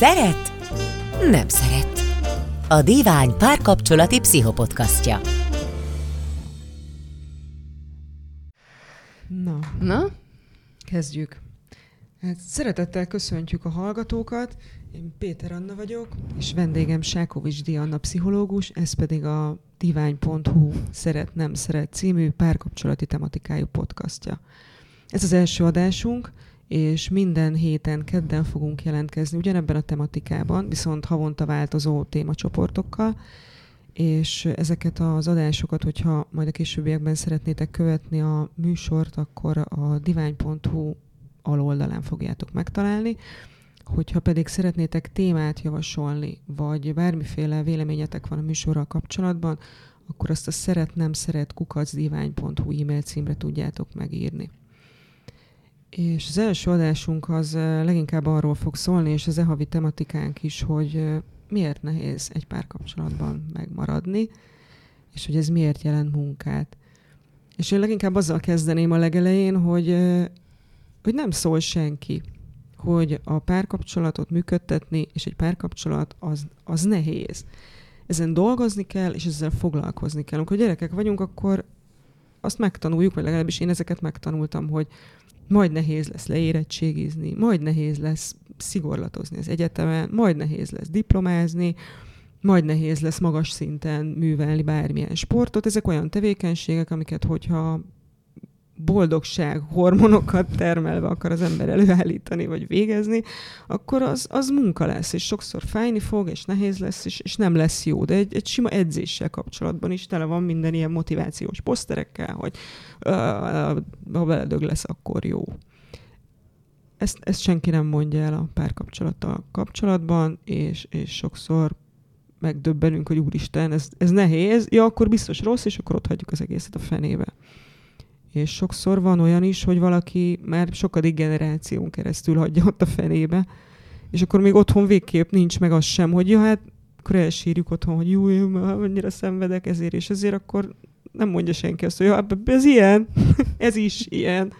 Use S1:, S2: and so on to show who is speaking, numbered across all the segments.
S1: Szeret? Nem szeret. A Divány párkapcsolati pszichopodcastja.
S2: Na,
S3: Na?
S2: kezdjük. Hát szeretettel köszöntjük a hallgatókat. Én Péter Anna vagyok, és vendégem Sákovics Dianna pszichológus, ez pedig a divány.hu Szeret Nem Szeret című párkapcsolati tematikájú podcastja. Ez az első adásunk, és minden héten kedden fogunk jelentkezni ugyanebben a tematikában, viszont havonta változó témacsoportokkal, és ezeket az adásokat, hogyha majd a későbbiekben szeretnétek követni a műsort, akkor a divány.hu aloldalán fogjátok megtalálni. Hogyha pedig szeretnétek témát javasolni, vagy bármiféle véleményetek van a műsorral kapcsolatban, akkor azt a szeret nem szeret kukacdivány.hu e-mail címre tudjátok megírni. És az első adásunk az leginkább arról fog szólni, és az e havi tematikánk is, hogy miért nehéz egy párkapcsolatban megmaradni, és hogy ez miért jelent munkát. És én leginkább azzal kezdeném a legelején, hogy, hogy nem szól senki, hogy a párkapcsolatot működtetni, és egy párkapcsolat az, az nehéz. Ezen dolgozni kell, és ezzel foglalkozni kell. Amikor gyerekek vagyunk, akkor azt megtanuljuk, vagy legalábbis én ezeket megtanultam, hogy majd nehéz lesz leérettségizni, majd nehéz lesz szigorlatozni az egyetemen, majd nehéz lesz diplomázni, majd nehéz lesz magas szinten művelni bármilyen sportot. Ezek olyan tevékenységek, amiket hogyha boldogság hormonokat termelve akar az ember előállítani, vagy végezni, akkor az, az munka lesz, és sokszor fájni fog, és nehéz lesz, és, és nem lesz jó. De egy, egy sima edzéssel kapcsolatban is tele van minden ilyen motivációs poszterekkel, hogy uh, ha beledög lesz, akkor jó. Ezt, ezt senki nem mondja el a párkapcsolattal kapcsolatban, és, és sokszor megdöbbenünk, hogy úristen, ez, ez nehéz, ja, akkor biztos rossz, és akkor ott hagyjuk az egészet a fenébe. És sokszor van olyan is, hogy valaki már sokadik generáción keresztül hagyja ott a fenébe, és akkor még otthon végképp nincs meg az sem, hogy ja, hát akkor elsírjuk otthon, hogy jó, jó annyira szenvedek ezért és ezért, akkor nem mondja senki azt, hogy ja, ez ilyen, ez is ilyen.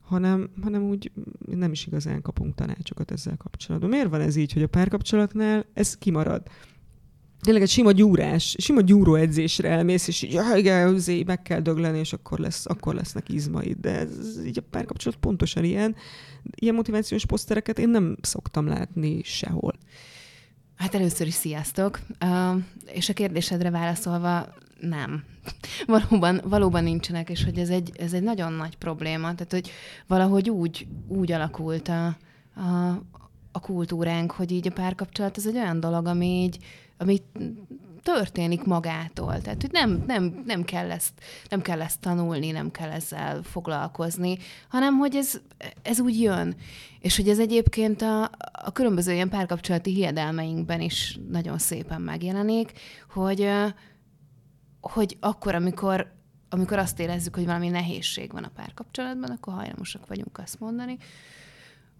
S2: Hanem, hanem úgy nem is igazán kapunk tanácsokat ezzel kapcsolatban. Miért van ez így, hogy a párkapcsolatnál ez kimarad? Tényleg egy sima gyúrás, sima gyúró edzésre elmész, és így, ja, igen, meg kell dögleni, és akkor, lesz, akkor lesznek izmaid. De ez így a párkapcsolat pontosan ilyen. Ilyen motivációs posztereket én nem szoktam látni sehol.
S3: Hát először is sziasztok, uh, és a kérdésedre válaszolva nem. Valóban, valóban nincsenek, és hogy ez egy, ez egy nagyon nagy probléma. Tehát, hogy valahogy úgy, úgy alakult a, a, a kultúránk, hogy így a párkapcsolat az egy olyan dolog, ami így, ami történik magától. Tehát, hogy nem, nem, nem, kell ezt, nem kell ezt tanulni, nem kell ezzel foglalkozni, hanem, hogy ez, ez úgy jön. És hogy ez egyébként a, a különböző ilyen párkapcsolati hiedelmeinkben is nagyon szépen megjelenik, hogy, hogy akkor, amikor, amikor azt érezzük, hogy valami nehézség van a párkapcsolatban, akkor hajlamosak vagyunk azt mondani,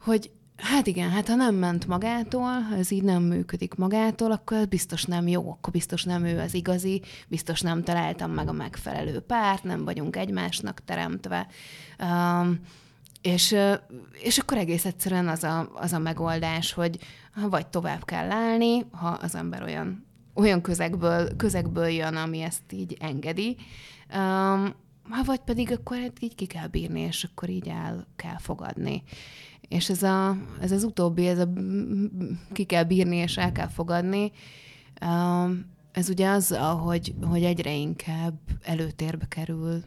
S3: hogy Hát igen, hát ha nem ment magától, ha ez így nem működik magától, akkor ez biztos nem jó, akkor biztos nem ő az igazi, biztos nem találtam meg a megfelelő párt, nem vagyunk egymásnak teremtve. Um, és, és akkor egész egyszerűen az a, az a megoldás, hogy vagy tovább kell állni, ha az ember olyan, olyan közegből, közegből jön, ami ezt így engedi, um, vagy pedig akkor hát így ki kell bírni, és akkor így el kell fogadni. És ez, a, ez az utóbbi, ez a ki kell bírni és el kell fogadni, ez ugye az, hogy, hogy egyre inkább előtérbe kerül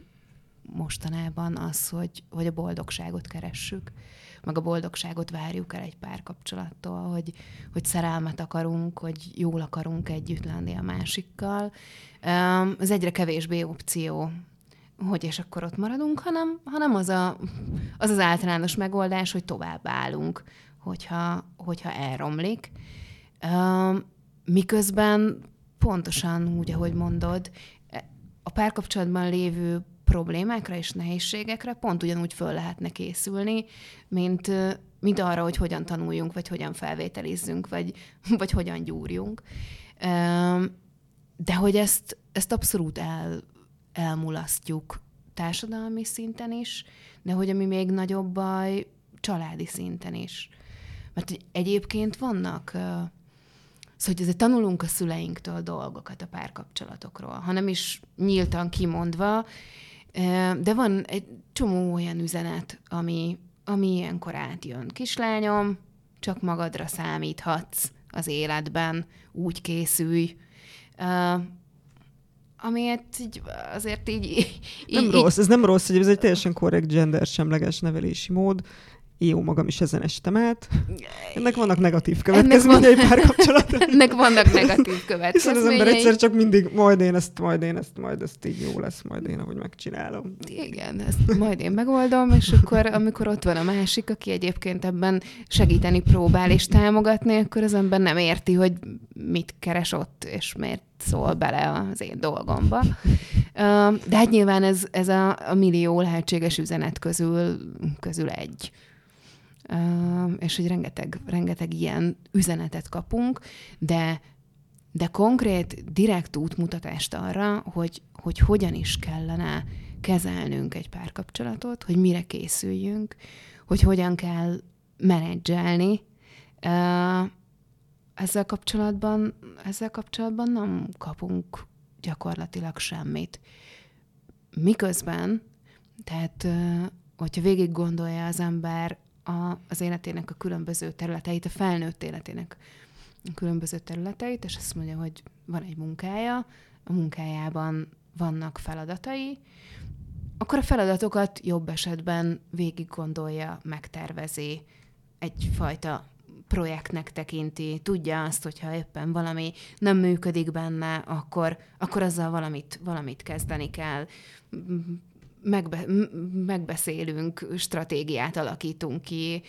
S3: mostanában az, hogy, hogy a boldogságot keressük, meg a boldogságot várjuk el egy párkapcsolattól, hogy, hogy szerelmet akarunk, hogy jól akarunk együtt lenni a másikkal. Ez egyre kevésbé opció hogy és akkor ott maradunk, hanem, hanem az, a, az az általános megoldás, hogy tovább állunk, hogyha, hogyha elromlik. Miközben pontosan úgy, ahogy mondod, a párkapcsolatban lévő problémákra és nehézségekre pont ugyanúgy föl lehetne készülni, mint, mint arra, hogy hogyan tanuljunk, vagy hogyan felvételizzünk, vagy, vagy hogyan gyúrjunk. De hogy ezt, ezt abszolút el, elmulasztjuk társadalmi szinten is, de hogy ami még nagyobb baj, családi szinten is. Mert egyébként vannak, szóval hogy azért tanulunk a szüleinktől dolgokat a párkapcsolatokról, hanem is nyíltan kimondva, de van egy csomó olyan üzenet, ami, ami ilyenkor átjön. Kislányom, csak magadra számíthatsz az életben, úgy készülj. Amiért így azért így... így
S2: nem így, rossz, ez nem rossz, hogy ez egy teljesen korrekt gender semleges nevelési mód jó magam is ezen estem át. Ennek vannak negatív következményei van... párkapcsolatban.
S3: Ennek vannak negatív következményei. Hiszen
S2: az ember egyszer csak mindig majd én ezt, majd én ezt, majd ezt így jó lesz, majd én, ahogy megcsinálom.
S3: Igen, ezt majd én megoldom, és akkor amikor ott van a másik, aki egyébként ebben segíteni próbál és támogatni, akkor az ember nem érti, hogy mit keres ott, és miért szól bele az én dolgomba. De hát nyilván ez, ez a, a millió lehetséges üzenet közül, közül egy és hogy rengeteg, rengeteg ilyen üzenetet kapunk, de, de konkrét, direkt útmutatást arra, hogy, hogy hogyan is kellene kezelnünk egy párkapcsolatot, hogy mire készüljünk, hogy hogyan kell menedzselni. Ezzel kapcsolatban, ezzel kapcsolatban nem kapunk gyakorlatilag semmit. Miközben, tehát hogyha végig gondolja az ember a, az életének a különböző területeit, a felnőtt életének a különböző területeit, és azt mondja, hogy van egy munkája, a munkájában vannak feladatai, akkor a feladatokat jobb esetben végig gondolja, megtervezi, egyfajta projektnek tekinti, tudja azt, hogyha éppen valami nem működik benne, akkor, akkor azzal valamit, valamit kezdeni kell megbe, megbeszélünk, stratégiát alakítunk ki,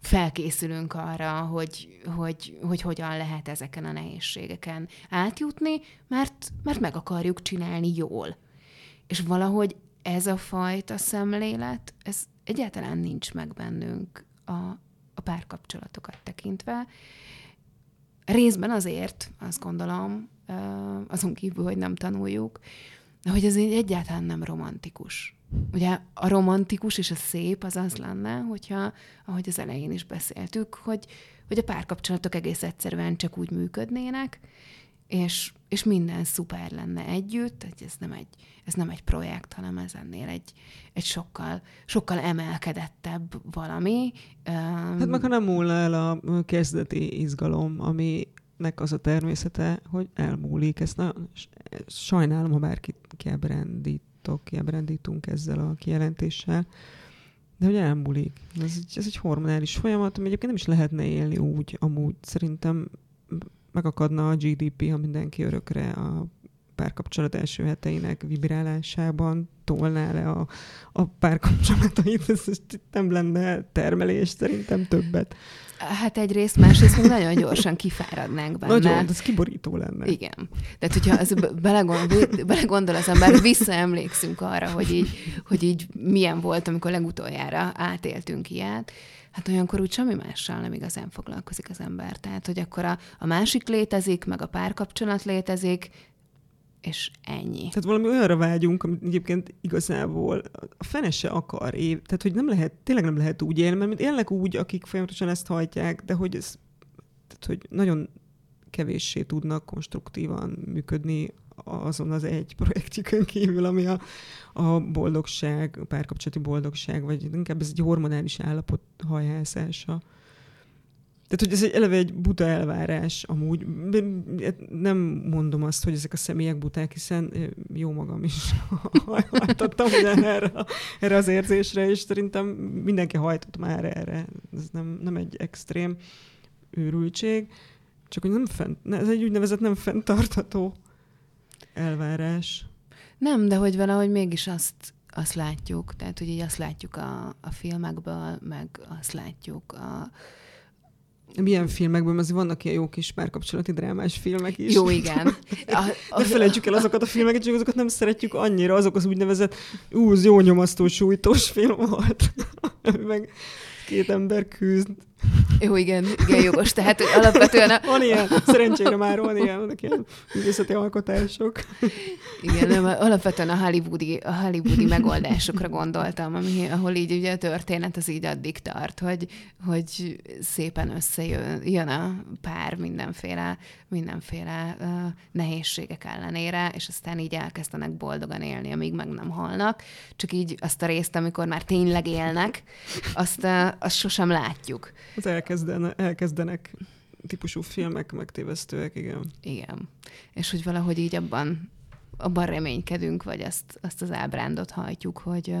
S3: felkészülünk arra, hogy, hogy, hogy hogyan lehet ezeken a nehézségeken átjutni, mert, mert meg akarjuk csinálni jól. És valahogy ez a fajta szemlélet, ez egyáltalán nincs meg bennünk a, a párkapcsolatokat tekintve. Részben azért, azt gondolom, azon kívül, hogy nem tanuljuk, de hogy ez egyáltalán nem romantikus. Ugye a romantikus és a szép az az lenne, hogyha, ahogy az elején is beszéltük, hogy, hogy a párkapcsolatok egész egyszerűen csak úgy működnének, és, és minden szuper lenne együtt, hogy ez nem egy, ez nem egy projekt, hanem ez ennél egy, egy sokkal, sokkal emelkedettebb valami.
S2: Hát meg ha nem múlna el a kezdeti izgalom, ami nek az a természete, hogy elmúlik. Ezt nagyon sajnálom, ha bárkit kiábrándítok, kiábrándítunk ezzel a kijelentéssel, de hogy elmúlik. Ez egy, ez egy hormonális folyamat, ami egyébként nem is lehetne élni úgy, amúgy szerintem megakadna a GDP, ha mindenki örökre a párkapcsolat első heteinek vibrálásában tolná le a, a párkapcsolatait, ez nem lenne termelés, szerintem többet.
S3: Hát egyrészt, másrészt még nagyon gyorsan kifáradnánk benne.
S2: Nagyon, ez kiborító lenne.
S3: Igen. Tehát, hogyha ez belegondol, belegondol az ember, visszaemlékszünk arra, hogy így, hogy így milyen volt, amikor legutoljára átéltünk ilyet, hát olyankor úgy semmi mással nem igazán foglalkozik az ember. Tehát, hogy akkor a, a másik létezik, meg a párkapcsolat létezik, és ennyi.
S2: Tehát valami olyanra vágyunk, amit egyébként igazából a fene se akar év. Tehát, hogy nem lehet, tényleg nem lehet úgy élni, mert élnek úgy, akik folyamatosan ezt hajtják, de hogy ez, tehát, hogy nagyon kevéssé tudnak konstruktívan működni azon az egy projektjükön kívül, ami a, a boldogság, a párkapcsolati boldogság, vagy inkább ez egy hormonális állapot hajhászása. Tehát, hogy ez egy eleve egy buta elvárás amúgy. Nem mondom azt, hogy ezek a személyek buták, hiszen jó magam is hajtottam erre, erre az érzésre, és szerintem mindenki hajtott már erre. Ez nem, nem egy extrém őrültség, csak hogy nem fent, ez egy úgynevezett nem fenntartható elvárás.
S3: Nem, de hogy valahogy mégis azt, azt látjuk, tehát hogy így azt látjuk a, a filmekből, meg azt látjuk a,
S2: milyen filmekben, azért vannak ilyen jó kis párkapcsolati drámás filmek is.
S3: Jó, igen.
S2: A, a, ne felejtsük el azokat a filmeket, csak azokat nem szeretjük annyira, azok az úgynevezett, ú, az jó nyomasztó sújtós film volt. meg két ember küzd.
S3: Jó, igen, igen, jogos. Tehát hogy alapvetően... A...
S2: Van ilyen, szerencsére már van ilyen, vannak ilyen művészeti alkotások.
S3: Igen, nem, alapvetően a hollywoodi, a hollywoodi megoldásokra gondoltam, ami, ahol így ugye a történet az így addig tart, hogy, hogy szépen összejön jön a pár mindenféle, mindenféle uh, nehézségek ellenére, és aztán így elkezdenek boldogan élni, amíg meg nem halnak. Csak így azt a részt, amikor már tényleg élnek, azt, uh, azt sosem látjuk.
S2: Az elkezden, elkezdenek típusú filmek megtévesztőek, igen.
S3: Igen. És hogy valahogy így abban, abban reménykedünk, vagy azt, azt az ábrándot hajtjuk, hogy,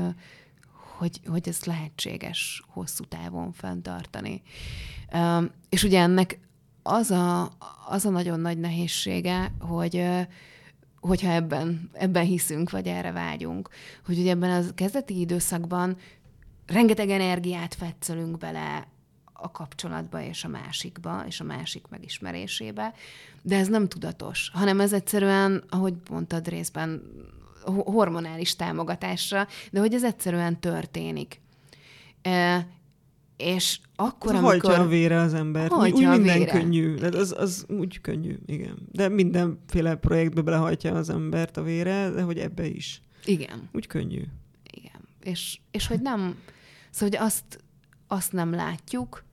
S3: hogy, hogy ez lehetséges hosszú távon fenntartani. És ugye ennek az a, az a nagyon nagy nehézsége, hogy hogyha ebben, ebben hiszünk, vagy erre vágyunk, hogy ugye ebben az kezdeti időszakban rengeteg energiát fetszölünk bele a kapcsolatba és a másikba, és a másik megismerésébe, de ez nem tudatos, hanem ez egyszerűen, ahogy mondtad részben, hormonális támogatásra, de hogy ez egyszerűen történik. E, és akkor,
S2: amikor... Hajtja a vére az ember. Úgy, úgy minden
S3: vére.
S2: könnyű. De az, az úgy könnyű, igen. De mindenféle projektbe belehajtja az embert a vére, de hogy ebbe is.
S3: Igen.
S2: Úgy könnyű.
S3: Igen. És, és hogy nem... Szóval, hogy azt, azt nem látjuk,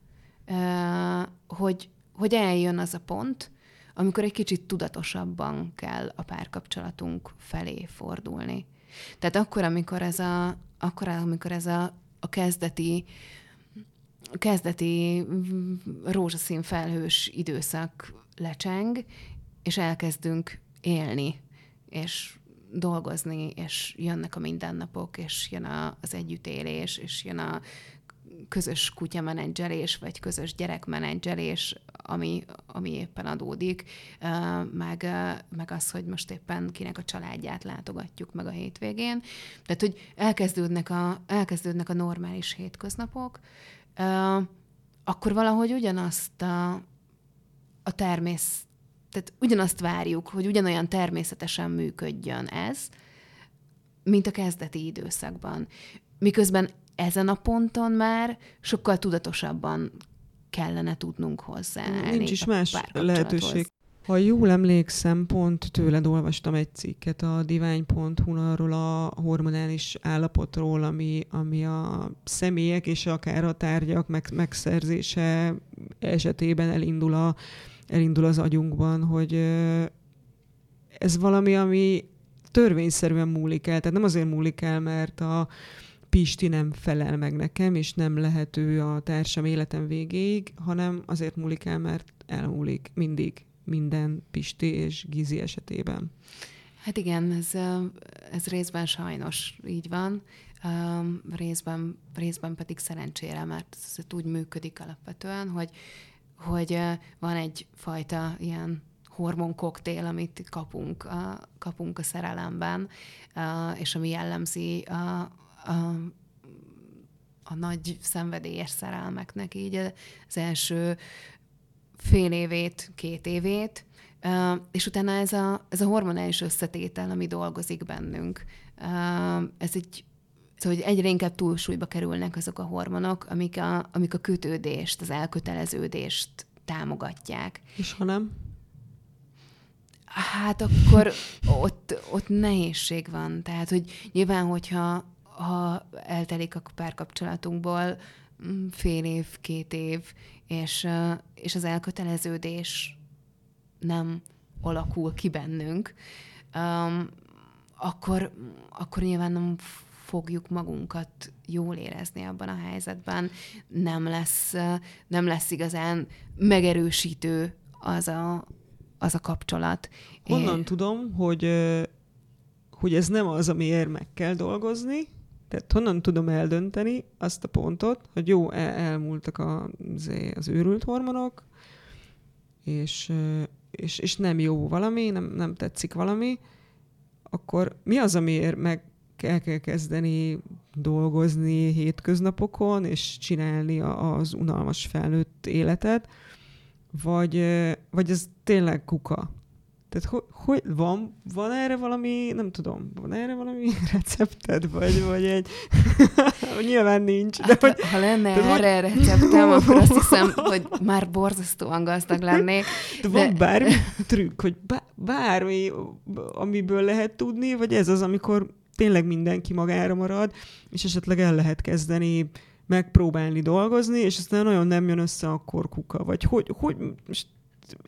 S3: hogy, hogy eljön az a pont, amikor egy kicsit tudatosabban kell a párkapcsolatunk felé fordulni. Tehát akkor, amikor ez a, akkor, amikor ez a, a kezdeti a kezdeti rózsaszín felhős időszak lecseng, és elkezdünk élni, és dolgozni, és jönnek a mindennapok, és jön a, az együttélés, és jön a közös kutyamenedzselés, vagy közös gyerekmenedzselés, ami, ami éppen adódik, meg, meg az, hogy most éppen kinek a családját látogatjuk meg a hétvégén. Tehát, hogy elkezdődnek a, elkezdődnek a normális hétköznapok, akkor valahogy ugyanazt a, a természet, tehát ugyanazt várjuk, hogy ugyanolyan természetesen működjön ez, mint a kezdeti időszakban. Miközben ezen a ponton már sokkal tudatosabban kellene tudnunk hozzáállni.
S2: Nincs is más lehetőség. Ha jól emlékszem, pont tőled olvastam egy cikket a divány.hu arról a hormonális állapotról, ami, ami a személyek és akár a tárgyak meg, megszerzése esetében elindul, a, elindul az agyunkban, hogy ez valami, ami törvényszerűen múlik el. Tehát nem azért múlik el, mert a, Pisti nem felel meg nekem, és nem lehető a társam életem végéig, hanem azért múlik el, mert elmúlik mindig minden Pisti és Gizi esetében.
S3: Hát igen, ez, ez részben sajnos így van, részben, részben pedig szerencsére, mert ez úgy működik alapvetően, hogy, hogy van egyfajta ilyen hormonkoktél, amit kapunk a, kapunk a szerelemben, és ami jellemzi a, a, a nagy szenvedélyes szerelmeknek így az első fél évét, két évét, és utána ez a, ez a hormonális összetétel, ami dolgozik bennünk, ez egy Szóval, hogy egyre inkább túlsúlyba kerülnek azok a hormonok, amik a, amik a kötődést, az elköteleződést támogatják.
S2: És ha nem?
S3: Hát akkor ott, ott nehézség van. Tehát, hogy nyilván, hogyha ha eltelik a párkapcsolatunkból mm, fél év, két év, és, és az elköteleződés nem alakul ki bennünk, um, akkor, akkor nyilván nem fogjuk magunkat jól érezni abban a helyzetben, nem lesz, nem lesz igazán megerősítő az a, az a kapcsolat.
S2: Honnan é... tudom, hogy, hogy ez nem az, amiért meg kell dolgozni, tehát honnan tudom eldönteni azt a pontot, hogy jó, el, elmúltak az, az őrült hormonok, és, és, és nem jó valami, nem, nem tetszik valami, akkor mi az, amiért meg el kell kezdeni dolgozni hétköznapokon, és csinálni az unalmas felnőtt életet, vagy, vagy ez tényleg kuka? Tehát hogy, hogy van, van erre valami, nem tudom, van erre valami recepted, vagy, vagy egy... Nyilván nincs. De
S3: hát,
S2: hogy,
S3: ha lenne erre hogy... receptem, akkor azt hiszem, hogy már borzasztóan gazdag lennék.
S2: De, de... van bármi trükk, hogy bármi, amiből lehet tudni, vagy ez az, amikor tényleg mindenki magára marad, és esetleg el lehet kezdeni megpróbálni dolgozni, és aztán nagyon nem jön össze, akkor kuka. Vagy hogy, hogy most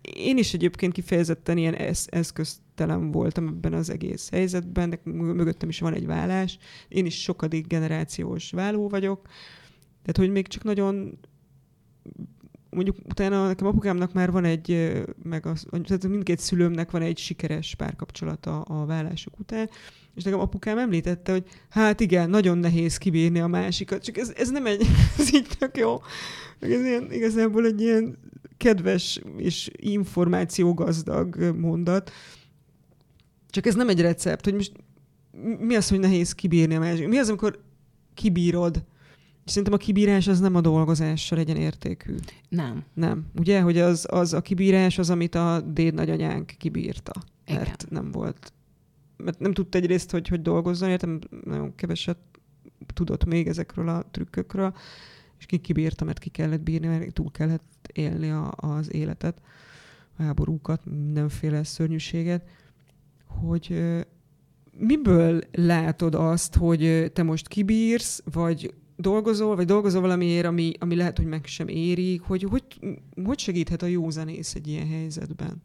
S2: én is egyébként kifejezetten ilyen esz, eszköztelen voltam ebben az egész helyzetben, de mögöttem is van egy vállás. Én is sokadik generációs válló vagyok, tehát hogy még csak nagyon mondjuk utána nekem apukámnak már van egy, meg az, tehát mindkét szülőmnek van egy sikeres párkapcsolata a vállások után, és nekem apukám említette, hogy hát igen, nagyon nehéz kibírni a másikat, csak ez, ez nem egy, ez így tök jó. Ez ilyen, igazából egy ilyen kedves és információgazdag mondat. Csak ez nem egy recept, hogy most mi az, hogy nehéz kibírni a másik? Mi az, amikor kibírod? És szerintem a kibírás az nem a dolgozással legyen értékű.
S3: Nem.
S2: Nem. Ugye, hogy az, az a kibírás az, amit a déd nagyanyánk kibírta.
S3: Igen.
S2: Mert nem volt. Mert nem tudta egyrészt, hogy hogy dolgozzon, értem, nagyon keveset tudott még ezekről a trükkökről, és ki kibírta, mert ki kellett bírni, mert túl kellett élni a, az életet, a háborúkat, mindenféle szörnyűséget, hogy miből látod azt, hogy te most kibírsz, vagy dolgozol, vagy dolgozol valamiért, ami, ami lehet, hogy meg sem érik, hogy, hogy hogy segíthet a józanész egy ilyen helyzetben?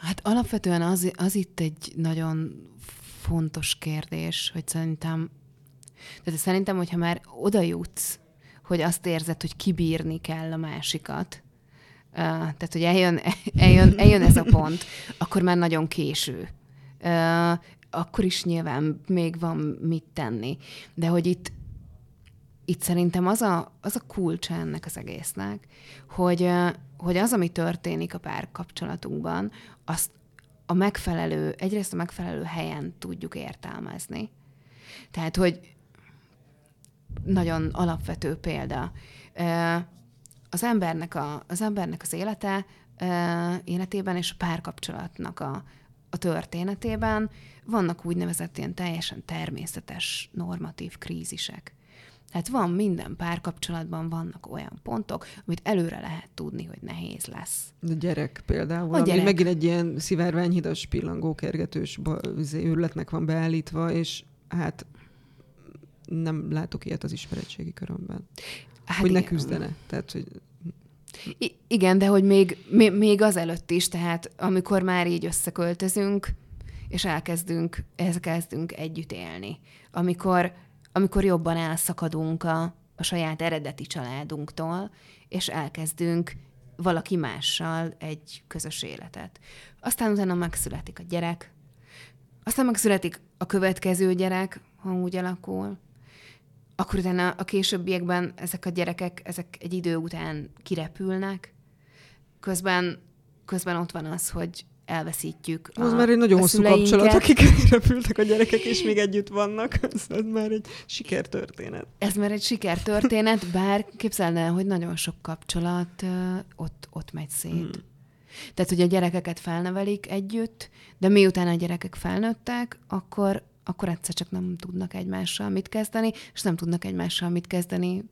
S3: Hát alapvetően az, az itt egy nagyon fontos kérdés, hogy szerintem, tehát szerintem, hogyha már oda jutsz, hogy azt érzed, hogy kibírni kell a másikat, uh, tehát, hogy eljön, eljön, eljön ez a pont, akkor már nagyon késő. Uh, akkor is nyilván még van mit tenni. De hogy itt, itt szerintem az a, az a kulcsa ennek az egésznek, hogy, hogy az, ami történik a párkapcsolatunkban, azt a megfelelő, egyrészt a megfelelő helyen tudjuk értelmezni. Tehát, hogy nagyon alapvető példa. Az embernek, a, az, embernek az élete, életében és a párkapcsolatnak a, a történetében vannak úgynevezett ilyen teljesen természetes normatív krízisek. Tehát van minden párkapcsolatban vannak olyan pontok, amit előre lehet tudni, hogy nehéz lesz.
S2: A gyerek például, a gyerek. megint egy ilyen szivárványhidas pillangó kergetős izé, őrületnek van beállítva, és hát nem látok ilyet az ismeretségi körömben. Hát hogy igen. ne küzdene. Tehát, hogy
S3: I- igen, de hogy még, még, még azelőtt is, tehát amikor már így összeköltözünk, és elkezdünk, elkezdünk együtt élni. Amikor, amikor jobban elszakadunk a, a saját eredeti családunktól, és elkezdünk valaki mással egy közös életet. Aztán utána megszületik a gyerek, aztán megszületik a következő gyerek, ha úgy alakul, akkor utána a későbbiekben ezek a gyerekek, ezek egy idő után kirepülnek, közben, közben ott van az, hogy elveszítjük
S2: Az a, már egy nagyon hosszú kapcsolat, akik repültek a gyerekek, és még együtt vannak. Ez, ez már egy sikertörténet.
S3: Ez már egy sikertörténet, bár képzeld el, hogy nagyon sok kapcsolat ott, ott megy szét. Hmm. Tehát, hogy a gyerekeket felnevelik együtt, de miután a gyerekek felnőttek, akkor, akkor egyszer csak nem tudnak egymással mit kezdeni, és nem tudnak egymással mit kezdeni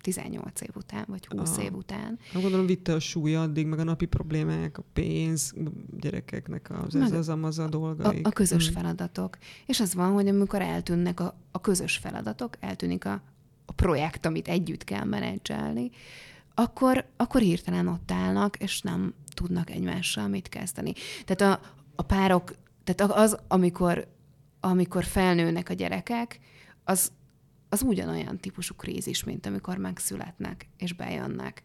S3: 18 év után, vagy 20 ah. év után.
S2: Na, gondolom vitte a súlya addig, meg a napi problémák, a pénz, a gyerekeknek az, ez az, a dolgaik.
S3: A, a közös hmm. feladatok. És az van, hogy amikor eltűnnek a, a közös feladatok, eltűnik a, a projekt, amit együtt kell menedzselni, akkor, akkor hirtelen ott állnak, és nem tudnak egymással mit kezdeni. Tehát a, a párok, tehát az, amikor, amikor felnőnek a gyerekek, az, az ugyanolyan típusú krízis, mint amikor megszületnek és bejönnek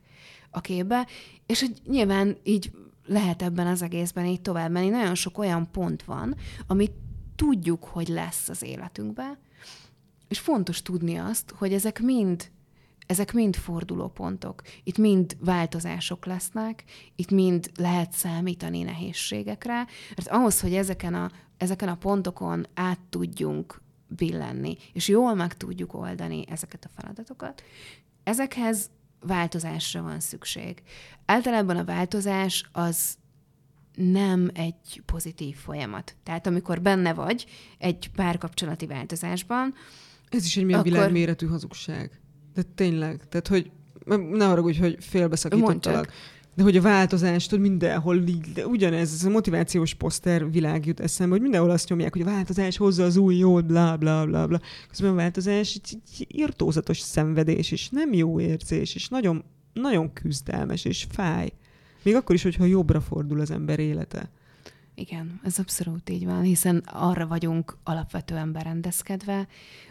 S3: a képbe. És hogy nyilván így lehet ebben az egészben így tovább menni. Nagyon sok olyan pont van, amit tudjuk, hogy lesz az életünkben, és fontos tudni azt, hogy ezek mind ezek mind fordulópontok. Itt mind változások lesznek, itt mind lehet számítani nehézségekre, mert ahhoz, hogy ezeken a, ezeken a pontokon át tudjunk billenni, és jól meg tudjuk oldani ezeket a feladatokat, ezekhez változásra van szükség. Általában a változás az nem egy pozitív folyamat. Tehát amikor benne vagy egy párkapcsolati változásban,
S2: Ez is egy milyen
S3: Akkor-
S2: világméretű hazugság. De tényleg, tehát hogy ne haragudj, hogy félbeszakítottalak. De hogy a változást, tudod, mindenhol így, de ugyanez, ez a motivációs poszter világ jut eszembe, hogy mindenhol azt nyomják, hogy a változás hozza az új jót, bla bla bla bla. Közben a változás egy, egy irtózatos szenvedés, és nem jó érzés, és nagyon, nagyon küzdelmes, és fáj. Még akkor is, hogyha jobbra fordul az ember élete.
S3: Igen, ez abszolút így van, hiszen arra vagyunk alapvetően berendezkedve,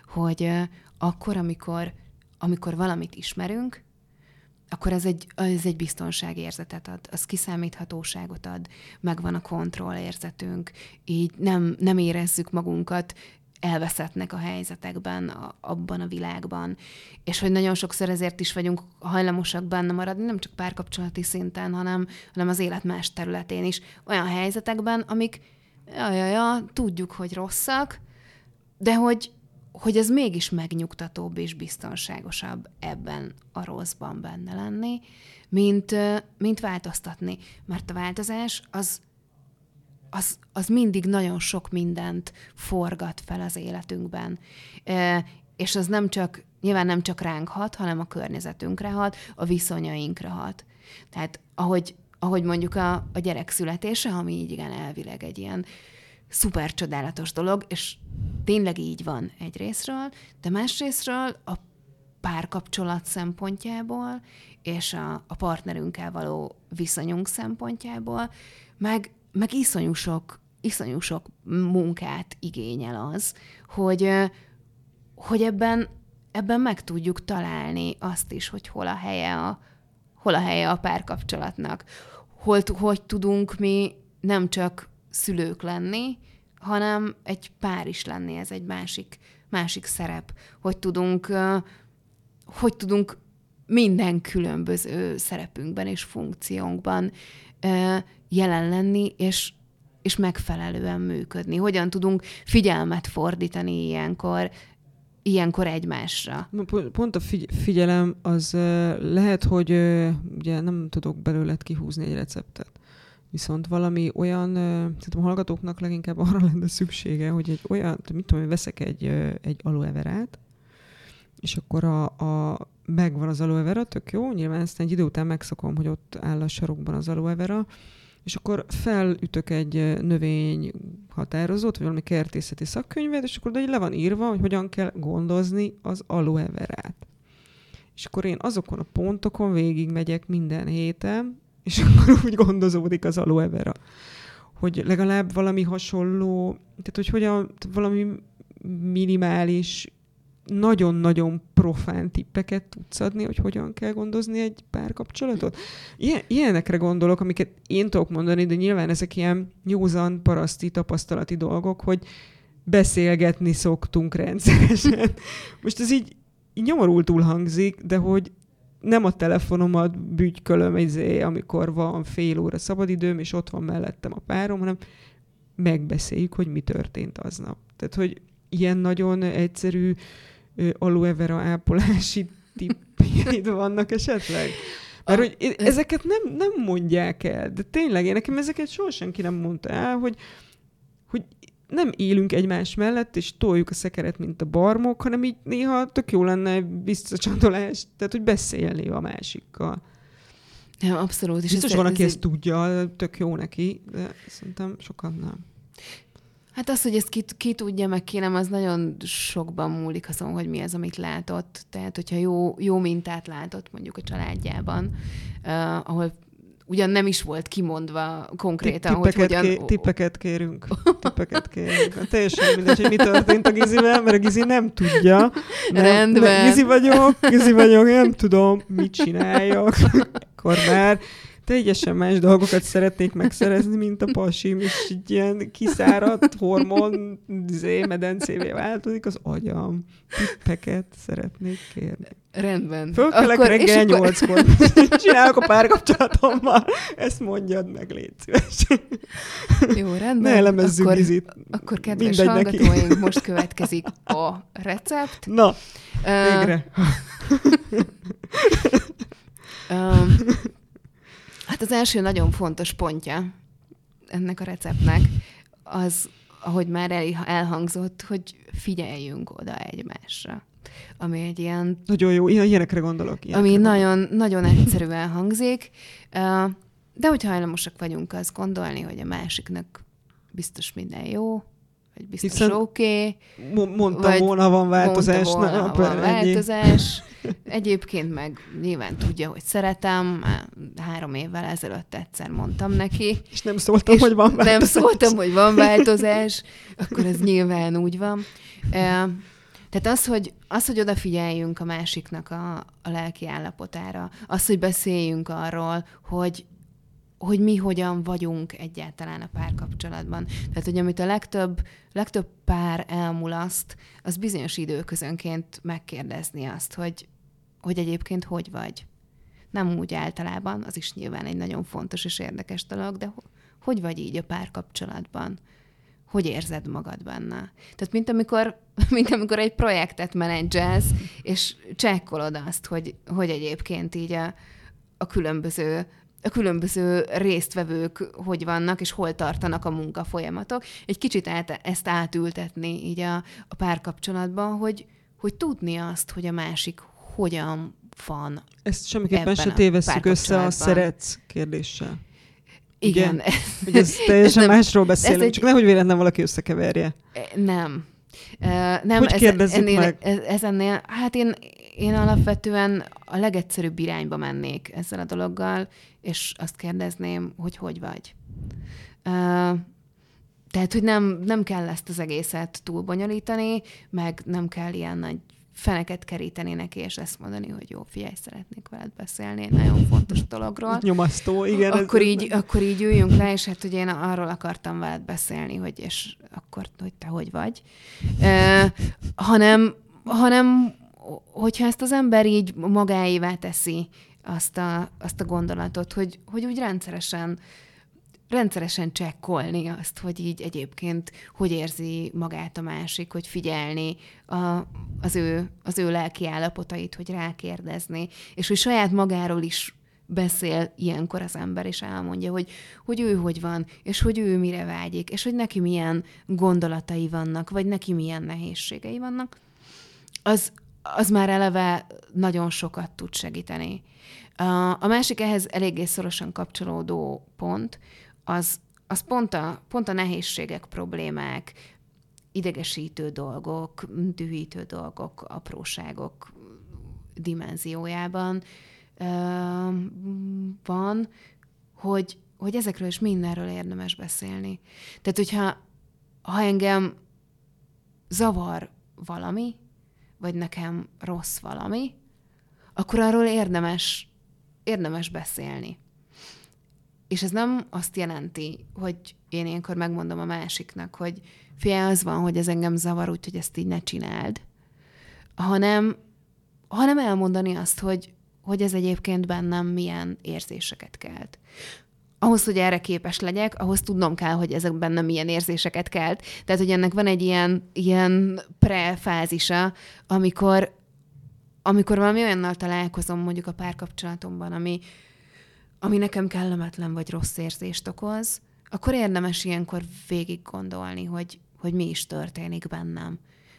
S3: hogy akkor, amikor, amikor valamit ismerünk, akkor ez egy, ez egy biztonságérzetet ad, az kiszámíthatóságot ad, megvan a kontrollérzetünk, így nem, nem érezzük magunkat elveszettnek a helyzetekben, a, abban a világban. És hogy nagyon sokszor ezért is vagyunk hajlamosak benne maradni, nem csak párkapcsolati szinten, hanem, hanem az élet más területén is. Olyan helyzetekben, amik, ja, ja, ja, tudjuk, hogy rosszak, de hogy, hogy ez mégis megnyugtatóbb és biztonságosabb ebben a rosszban benne lenni, mint, mint változtatni. Mert a változás az, az, az mindig nagyon sok mindent forgat fel az életünkben. És az nem csak, nyilván nem csak ránk hat, hanem a környezetünkre hat, a viszonyainkra hat. Tehát ahogy, ahogy mondjuk a, a gyerek születése, ami így igen elvileg egy ilyen szuper csodálatos dolog, és tényleg így van egy részről, de más részről a párkapcsolat szempontjából és a, a partnerünkkel való viszonyunk szempontjából, meg, meg iszonyú sok, iszonyú sok munkát igényel az, hogy, hogy ebben, ebben meg tudjuk találni azt is, hogy hol a helye a, hol a helye a párkapcsolatnak. Hol, hogy tudunk mi nem csak szülők lenni, hanem egy pár is lenni, ez egy másik, másik szerep. Hogy tudunk, hogy tudunk minden különböző szerepünkben és funkciónkban jelen lenni, és, és megfelelően működni. Hogyan tudunk figyelmet fordítani ilyenkor, ilyenkor egymásra.
S2: Pont a figy- figyelem az lehet, hogy ugye nem tudok belőled kihúzni egy receptet. Viszont valami olyan, szerintem a hallgatóknak leginkább arra lenne szüksége, hogy egy olyan, mit tudom, én, veszek egy, egy aloe verát, és akkor a, a megvan az aloe vera, tök jó, nyilván ezt egy idő után megszokom, hogy ott áll a sarokban az aloe vera, és akkor felütök egy növény határozót, vagy valami kertészeti szakkönyvet, és akkor de le van írva, hogy hogyan kell gondozni az aloe verát. És akkor én azokon a pontokon végigmegyek minden héten, és akkor úgy gondozódik az aloe vera. Hogy legalább valami hasonló, tehát hogy hogyan, valami minimális, nagyon-nagyon profán tippeket tudsz adni, hogy hogyan kell gondozni egy párkapcsolatot. Ilyen, ilyenekre gondolok, amiket én tudok mondani, de nyilván ezek ilyen józan, paraszti, tapasztalati dolgok, hogy beszélgetni szoktunk rendszeresen. Most ez így, így nyomorultul hangzik, de hogy nem a telefonomat bütykölöm, izé, amikor van fél óra szabadidőm, és ott van mellettem a párom, hanem megbeszéljük, hogy mi történt aznap. Tehát, hogy ilyen nagyon egyszerű aloe vera ápolási tippjeid vannak esetleg? Mert hogy ezeket nem, nem mondják el, de tényleg, én nekem ezeket soha senki nem mondta el, hogy nem élünk egymás mellett, és toljuk a szekeret, mint a barmok, hanem így néha tök jó lenne visszacsatolás, tehát hogy beszélni a másikkal.
S3: Nem, abszolút. És
S2: Biztos
S3: ez-
S2: van,
S3: ez
S2: aki
S3: egy-
S2: ezt tudja, tök jó neki, de szerintem sokan nem.
S3: Hát az, hogy ezt ki, ki tudja, meg ki nem, az nagyon sokban múlik azon, hogy mi az, amit látott. Tehát, hogyha jó, jó mintát látott mondjuk a családjában, uh, ahol ugyan nem is volt kimondva konkrétan, hogy
S2: Tippeket,
S3: hogyan...
S2: ké, tippeket kérünk. Tippeket kérünk. Hát teljesen mindegy, hogy mi történt a Gizivel, mert a Gizi nem tudja. Nem,
S3: Rendben.
S2: Nem, Gizi vagyok, Gizi vagyok, nem tudom, mit csináljak. Akkor már teljesen más dolgokat szeretnék megszerezni, mint a pasim, és így ilyen kiszáradt hormon zé, medencévé változik az agyam. Tippeket szeretnék kérni.
S3: Rendben.
S2: Fölkelek
S3: Akkor-
S2: reggel
S3: és akkor-
S2: nyolckor. Csinálok a párkapcsolatommal. Ezt mondjad meg, légy szíves.
S3: Jó, rendben.
S2: Ne elemezzük
S3: akkor,
S2: Gizit.
S3: akkor kedves
S2: Mindegy neki.
S3: hallgatóink, most következik a recept.
S2: Na, végre.
S3: Um, hát az első nagyon fontos pontja ennek a receptnek az, ahogy már el, elhangzott, hogy figyeljünk oda egymásra. Ami egy ilyen,
S2: Nagyon jó. Ilyen, ilyenekre gondolok. Ilyenekre
S3: ami
S2: gondolok.
S3: nagyon, nagyon egyszerűen hangzik, de hogy hajlamosak vagyunk azt gondolni, hogy a másiknak biztos minden jó, vagy biztos
S2: Hiszen
S3: oké, okay,
S2: Mo- mondtam
S3: Vagy
S2: volna, van változás.
S3: Mondta volna,
S2: na,
S3: van
S2: ennyi.
S3: változás. Egyébként meg nyilván tudja, hogy szeretem. Három évvel ezelőtt egyszer mondtam neki.
S2: És nem szóltam,
S3: és
S2: hogy van változás.
S3: Nem szóltam, hogy van változás, akkor ez nyilván úgy van. Tehát az, hogy, az, hogy odafigyeljünk a másiknak a, a lelki állapotára, az, hogy beszéljünk arról, hogy hogy mi hogyan vagyunk egyáltalán a párkapcsolatban. Tehát, hogy amit a legtöbb, legtöbb pár elmulaszt, az bizonyos időközönként megkérdezni azt, hogy, hogy egyébként hogy vagy. Nem úgy általában, az is nyilván egy nagyon fontos és érdekes dolog, de ho- hogy vagy így a párkapcsolatban? Hogy érzed magad benne? Tehát, mint amikor, mint amikor egy projektet menedzselsz, és csekkolod azt, hogy, hogy egyébként így a, a különböző a különböző résztvevők hogy vannak, és hol tartanak a munkafolyamatok. Egy kicsit át, ezt átültetni így a, a párkapcsolatban, hogy, hogy tudni azt, hogy a másik hogyan van.
S2: Ezt semmiképpen se tévesszük össze a szeretsz kérdéssel.
S3: Igen.
S2: Ugye? Ez teljesen
S3: nem-
S2: másról beszélünk,
S3: egy-
S2: csak nehogy véletlen valaki összekeverje.
S3: Nem. Ö, Nem,
S2: Hogy
S3: ez, ennél,
S2: meg?
S3: Ez, ez ennél, hát én, én alapvetően a legegyszerűbb irányba mennék ezzel a dologgal, és azt kérdezném, hogy hogy vagy. Ö, Tehát, hogy nem, nem kell ezt az egészet túlbonyolítani, meg nem kell ilyen nagy feneket keríteni neki, és ezt mondani, hogy jó, figyelj, szeretnék veled beszélni egy nagyon fontos dologról.
S2: Nyomasztó, igen.
S3: akkor,
S2: ez
S3: így, akkor így üljünk le, és hát ugye én arról akartam veled beszélni, hogy és akkor, hogy te hogy vagy. E, hanem, hanem, hogyha ezt az ember így magáévá teszi azt a, azt a gondolatot, hogy, hogy úgy rendszeresen rendszeresen csekkolni azt, hogy így egyébként hogy érzi magát a másik, hogy figyelni a, az, ő, az ő lelki állapotait, hogy rákérdezni, és hogy saját magáról is beszél ilyenkor az ember, és elmondja, hogy, hogy ő hogy van, és hogy ő mire vágyik, és hogy neki milyen gondolatai vannak, vagy neki milyen nehézségei vannak, az, az már eleve nagyon sokat tud segíteni. A, másik ehhez eléggé szorosan kapcsolódó pont, az, az pont, a, pont a nehézségek, problémák, idegesítő dolgok, dühítő dolgok, apróságok dimenziójában van, hogy, hogy ezekről is mindenről érdemes beszélni. Tehát, hogyha ha engem zavar valami, vagy nekem rossz valami, akkor arról érdemes, érdemes beszélni. És ez nem azt jelenti, hogy én ilyenkor megmondom a másiknak, hogy fia, az van, hogy ez engem zavar, úgyhogy ezt így ne csináld, hanem, hanem elmondani azt, hogy, hogy ez egyébként bennem milyen érzéseket kelt. Ahhoz, hogy erre képes legyek, ahhoz tudnom kell, hogy ezek bennem milyen érzéseket kelt. Tehát, hogy ennek van egy ilyen, ilyen prefázisa, amikor, amikor valami olyannal találkozom mondjuk a párkapcsolatomban, ami, ami nekem kellemetlen vagy rossz érzést okoz, akkor érdemes ilyenkor végig gondolni, hogy, hogy mi is történik bennem.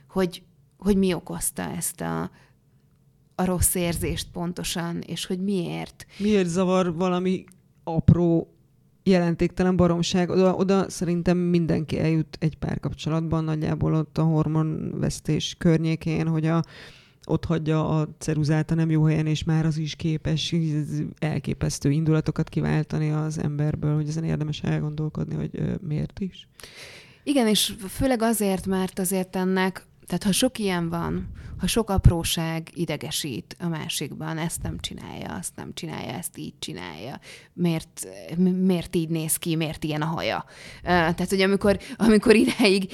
S3: Hogy, hogy mi okozta ezt a, a rossz érzést pontosan, és hogy miért.
S2: Miért zavar valami apró, jelentéktelen baromság? Oda, oda szerintem mindenki eljut egy párkapcsolatban, nagyjából ott a hormonvesztés környékén, hogy a, ott hagyja a ceruzát a nem jó helyen, és már az is képes elképesztő indulatokat kiváltani az emberből, hogy ezen érdemes elgondolkodni, hogy miért is.
S3: Igen, és főleg azért, mert azért ennek, tehát ha sok ilyen van, ha sok apróság idegesít a másikban, ezt nem csinálja, azt nem csinálja, ezt így csinálja, miért, miért így néz ki, miért ilyen a haja. Tehát, hogy amikor, amikor ideig,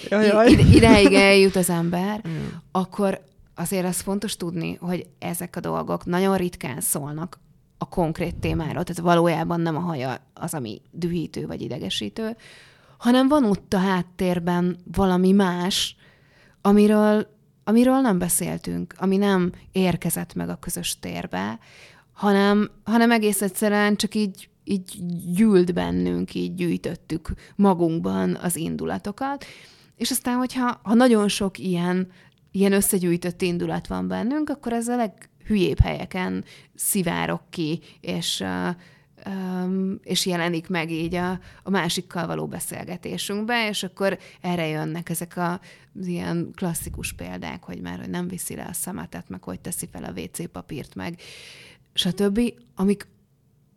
S3: ideig eljut az ember, akkor azért az fontos tudni, hogy ezek a dolgok nagyon ritkán szólnak a konkrét témáról, tehát valójában nem a haja az, ami dühítő vagy idegesítő, hanem van ott a háttérben valami más, amiről, amiről nem beszéltünk, ami nem érkezett meg a közös térbe, hanem, hanem egész egyszerűen csak így, így gyűlt bennünk, így gyűjtöttük magunkban az indulatokat, és aztán, hogyha ha nagyon sok ilyen, ilyen összegyűjtött indulat van bennünk, akkor ez a leghülyébb helyeken szivárok ki, és és jelenik meg így a, a másikkal való beszélgetésünkbe, és akkor erre jönnek ezek a, az ilyen klasszikus példák, hogy már hogy nem viszi le a szemetet, meg hogy teszi fel a WC papírt, meg stb., amik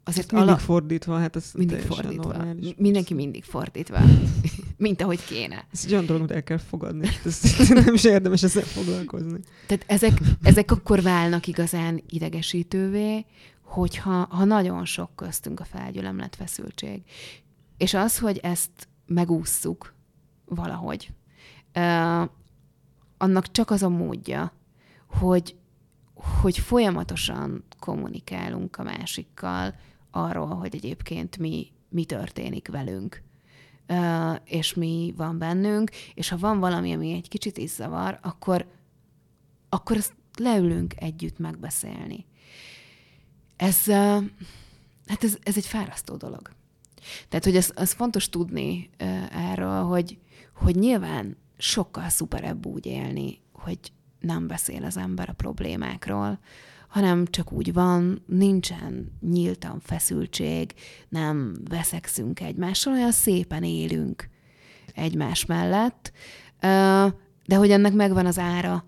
S2: azért mindig ala... fordítva, hát ez
S3: mindig fordítva. Normális. Mindenki mindig fordítva, mint ahogy kéne.
S2: Ez egy olyan dolog, el kell fogadni. Ez nem is érdemes ezzel foglalkozni.
S3: Tehát ezek, ezek akkor válnak igazán idegesítővé, hogyha ha nagyon sok köztünk a felgyülemlet feszültség. És az, hogy ezt megússzuk valahogy, annak csak az a módja, hogy, hogy folyamatosan kommunikálunk a másikkal arról, hogy egyébként mi, mi történik velünk, és mi van bennünk, és ha van valami, ami egy kicsit is zavar, akkor, akkor azt leülünk együtt megbeszélni ez, hát ez, ez egy fárasztó dolog. Tehát, hogy ez, ez fontos tudni erről, hogy, hogy nyilván sokkal szuperebb úgy élni, hogy nem beszél az ember a problémákról, hanem csak úgy van, nincsen nyíltan feszültség, nem veszekszünk egymással, olyan szépen élünk egymás mellett, de hogy ennek megvan az ára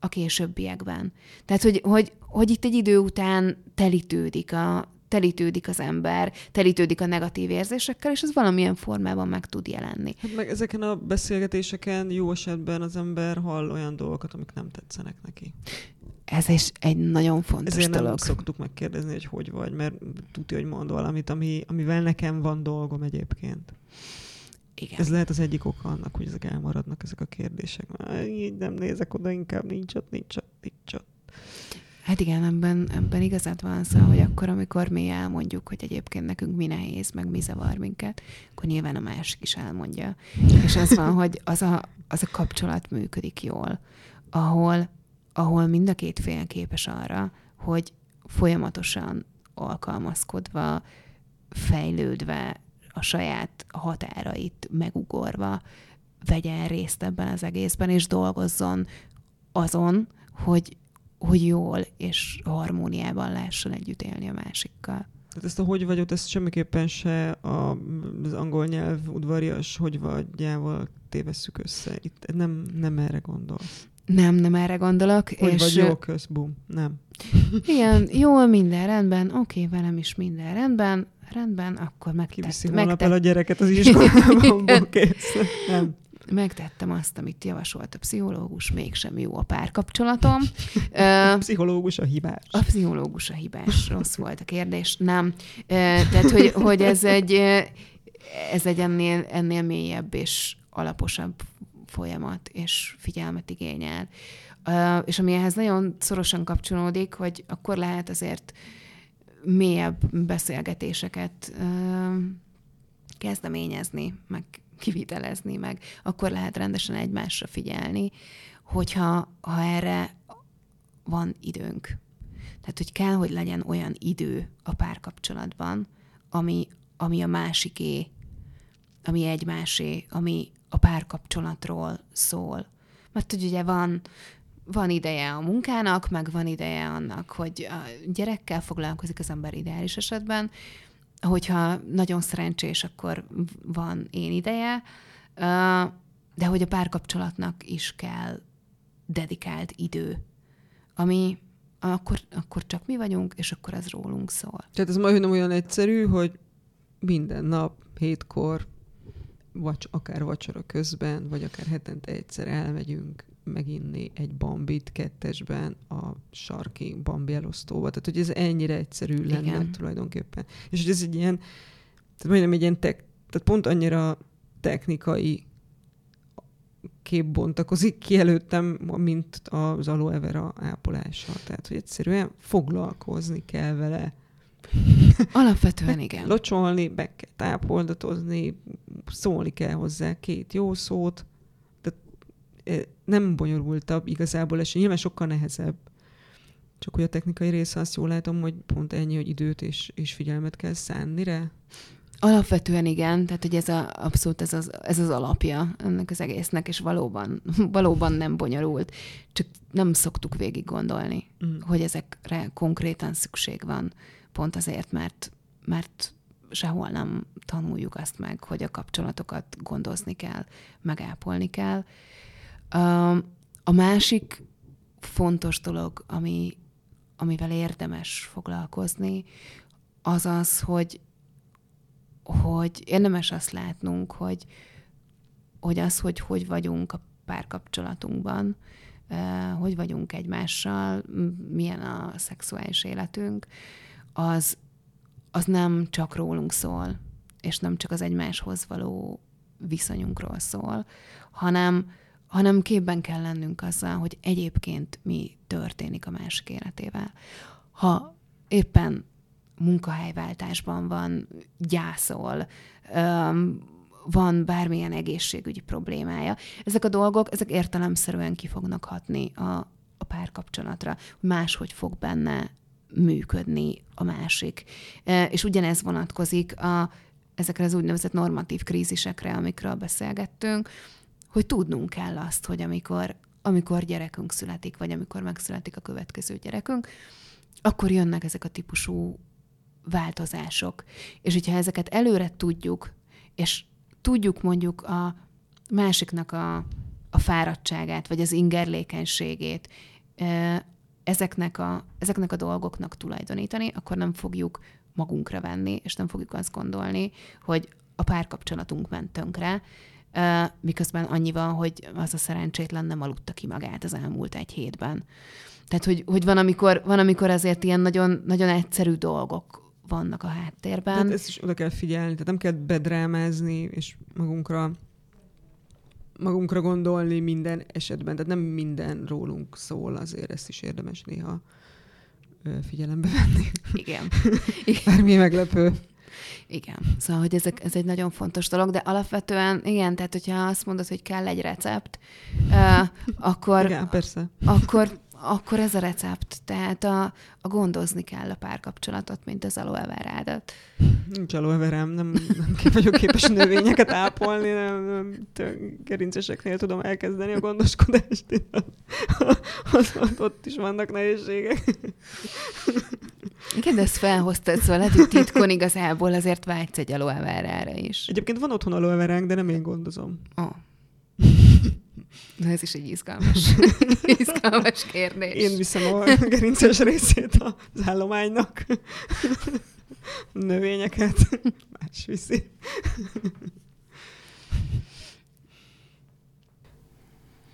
S3: a későbbiekben. Tehát, hogy, hogy, hogy itt egy idő után telítődik a, telítődik az ember, telítődik a negatív érzésekkel, és ez valamilyen formában meg tud jelenni.
S2: Hát meg ezeken a beszélgetéseken jó esetben az ember hall olyan dolgokat, amik nem tetszenek neki.
S3: Ez is egy nagyon fontos
S2: Ezért
S3: dolog.
S2: nem szoktuk megkérdezni, hogy hogy vagy, mert tudja, hogy mond valamit, ami, amivel nekem van dolgom egyébként. Igen. Ez lehet az egyik oka annak, hogy ezek elmaradnak, ezek a kérdések. Így nem nézek oda, inkább nincs ott, nincs ott, nincs ott.
S3: Hát igen, ebben, ebben igazad van szó, hogy akkor, amikor mi elmondjuk, hogy egyébként nekünk mi nehéz, meg mi zavar minket, akkor nyilván a másik is elmondja. És az van, hogy az a, az a kapcsolat működik jól, ahol, ahol mind a két fél képes arra, hogy folyamatosan alkalmazkodva, fejlődve, a saját határait megugorva vegyen részt ebben az egészben, és dolgozzon azon, hogy, hogy jól és harmóniában lehessen együtt élni a másikkal.
S2: Tehát ezt a hogy vagyok, ezt semmiképpen se a, az angol nyelv udvarias hogy vagyjával tévesszük össze. Itt nem, nem erre gondolsz.
S3: Nem, nem erre gondolok.
S2: Hogy és... vagy jó, kösz, bum. Nem.
S3: Igen, jól, minden rendben, oké, velem is minden rendben, rendben, akkor megtettem.
S2: Kiviszi el a gyereket az iskolában. Nem.
S3: Megtettem azt, amit javasolt a pszichológus, mégsem jó a párkapcsolatom.
S2: A pszichológus a hibás.
S3: A pszichológus a hibás. Rossz volt a kérdés. Nem. Tehát, hogy, hogy ez egy, ez egy ennél, ennél mélyebb és alaposabb folyamat és figyelmet igényel. És ami ehhez nagyon szorosan kapcsolódik, hogy akkor lehet azért mélyebb beszélgetéseket kezdeményezni, meg kivitelezni, meg akkor lehet rendesen egymásra figyelni, hogyha ha erre van időnk. Tehát, hogy kell, hogy legyen olyan idő a párkapcsolatban, ami, ami a másiké, ami egymásé, ami a párkapcsolatról szól. Mert hogy ugye van van ideje a munkának, meg van ideje annak, hogy a gyerekkel foglalkozik az ember ideális esetben, hogyha nagyon szerencsés, akkor van én ideje, de hogy a párkapcsolatnak is kell dedikált idő, ami akkor, akkor csak mi vagyunk, és akkor az rólunk szól.
S2: Tehát ez majd nem olyan egyszerű, hogy minden nap, hétkor, vagy akár vacsora közben, vagy akár hetente egyszer elmegyünk meginni egy bambit kettesben a sarki bambi elosztóba. Tehát, hogy ez ennyire egyszerű lenne Igen. tulajdonképpen. És hogy ez egy ilyen, tehát majdnem egy ilyen, tek, tehát pont annyira technikai kép bontakozik ki előttem, mint az aloe vera ápolása. Tehát, hogy egyszerűen foglalkozni kell vele.
S3: Alapvetően igen.
S2: Locsolni, be kell tápoldatozni, szólni kell hozzá két jó szót. Nem bonyolultabb igazából, és nyilván sokkal nehezebb. Csak hogy a technikai része azt jól látom, hogy pont ennyi, hogy időt és, és figyelmet kell szánni rá.
S3: Alapvetően igen, tehát hogy ez a, abszolút ez az, ez az alapja ennek az egésznek, és valóban, valóban nem bonyolult. Csak nem szoktuk végig gondolni, mm. hogy ezekre konkrétan szükség van. Pont azért, mert, mert sehol nem tanuljuk azt meg, hogy a kapcsolatokat gondozni kell, megápolni kell. A másik fontos dolog, ami, amivel érdemes foglalkozni, az az, hogy hogy érdemes azt látnunk, hogy, hogy az, hogy hogy vagyunk a párkapcsolatunkban, hogy vagyunk egymással, milyen a szexuális életünk, az, az nem csak rólunk szól, és nem csak az egymáshoz való viszonyunkról szól, hanem, hanem képben kell lennünk azzal, hogy egyébként mi történik a másik életével. Ha éppen munkahelyváltásban van, gyászol, van bármilyen egészségügyi problémája. Ezek a dolgok, ezek értelemszerűen ki fognak hatni a, a párkapcsolatra, máshogy fog benne működni a másik. És ugyanez vonatkozik a, ezekre az úgynevezett normatív krízisekre, amikről beszélgettünk, hogy tudnunk kell azt, hogy amikor, amikor gyerekünk születik, vagy amikor megszületik a következő gyerekünk, akkor jönnek ezek a típusú változások. És hogyha ezeket előre tudjuk, és tudjuk mondjuk a másiknak a, a fáradtságát, vagy az ingerlékenységét ezeknek a, ezeknek a dolgoknak tulajdonítani, akkor nem fogjuk magunkra venni, és nem fogjuk azt gondolni, hogy a párkapcsolatunk ment tönkre, miközben annyi van, hogy az a szerencsétlen nem aludta ki magát az elmúlt egy hétben. Tehát, hogy, hogy van, amikor, van, amikor azért ilyen nagyon, nagyon egyszerű dolgok vannak a háttérben.
S2: Tehát ezt is oda kell figyelni, tehát nem kell bedrámázni, és magunkra magunkra gondolni minden esetben, tehát nem minden rólunk szól, azért ezt is érdemes néha figyelembe venni.
S3: Igen.
S2: Bármi meglepő.
S3: Igen, szóval, hogy ezek, ez egy nagyon fontos dolog, de alapvetően, igen, tehát hogyha azt mondod, hogy kell egy recept, uh, akkor,
S2: igen, persze.
S3: akkor akkor ez a recept. Tehát a, a gondozni kell a párkapcsolatot, mint az aloe verádat.
S2: Nincs aloe verám, nem, nem vagyok képes növényeket ápolni, nem, nem gerinceseknél tudom elkezdeni a gondoskodást. Az, ott is vannak nehézségek.
S3: Igen, de ezt felhoztad, szóval lehet, hogy titkon igazából azért vágysz egy aloe verára is.
S2: Egyébként van otthon aloe veránk, de nem én gondozom.
S3: Oh. Na ez is egy izgalmas, izgalmas kérdés.
S2: Én viszem a gerinces részét az állománynak. Növényeket más viszi.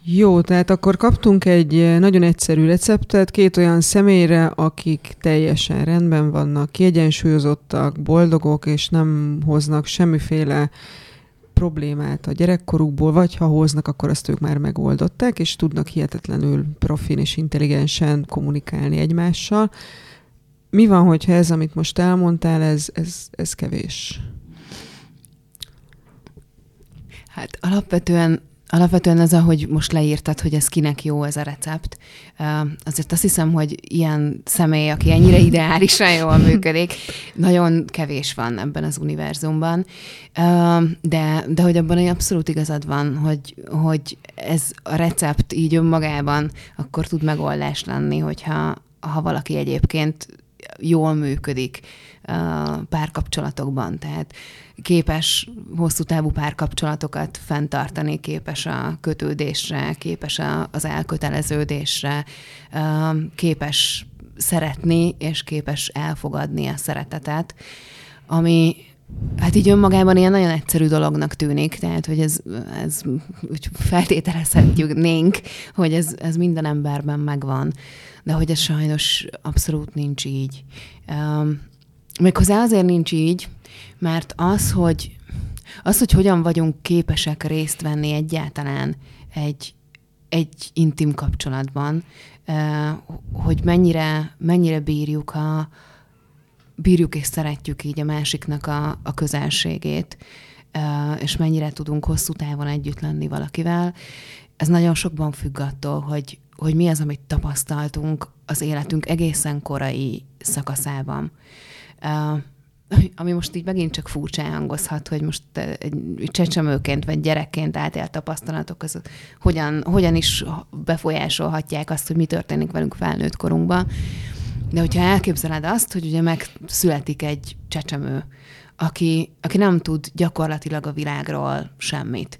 S2: Jó, tehát akkor kaptunk egy nagyon egyszerű receptet két olyan személyre, akik teljesen rendben vannak, kiegyensúlyozottak, boldogok, és nem hoznak semmiféle problémát a gyerekkorukból, vagy ha hoznak, akkor azt ők már megoldották, és tudnak hihetetlenül profin és intelligensen kommunikálni egymással. Mi van, hogyha ez, amit most elmondtál, ez, ez, ez kevés?
S3: Hát alapvetően Alapvetően az, ahogy most leírtad, hogy ez kinek jó ez a recept, azért azt hiszem, hogy ilyen személy, aki ennyire ideálisan jól működik, nagyon kevés van ebben az univerzumban. De, de hogy abban egy abszolút igazad van, hogy, hogy ez a recept így önmagában akkor tud megoldás lenni, hogyha ha valaki egyébként jól működik párkapcsolatokban, tehát képes hosszú távú párkapcsolatokat fenntartani, képes a kötődésre, képes az elköteleződésre, képes szeretni, és képes elfogadni a szeretetet, ami, Hát így önmagában ilyen nagyon egyszerű dolognak tűnik, tehát hogy ez, ez úgy feltételezhetjük hogy ez, ez minden emberben megvan, de hogy ez sajnos abszolút nincs így. Méghozzá azért nincs így, mert az, hogy az, hogy hogyan vagyunk képesek részt venni egyáltalán egy, egy intim kapcsolatban, hogy mennyire, mennyire bírjuk a, bírjuk és szeretjük így a másiknak a, a közelségét, és mennyire tudunk hosszú távon együtt lenni valakivel. Ez nagyon sokban függ attól, hogy, hogy mi az, amit tapasztaltunk az életünk egészen korai szakaszában ami most így megint csak furcsa hangozhat, hogy most egy csecsemőként vagy gyerekként átélt tapasztalatok az hogyan, hogyan is befolyásolhatják azt, hogy mi történik velünk felnőtt korunkban. De hogyha elképzeled azt, hogy ugye megszületik egy csecsemő, aki, aki nem tud gyakorlatilag a világról semmit.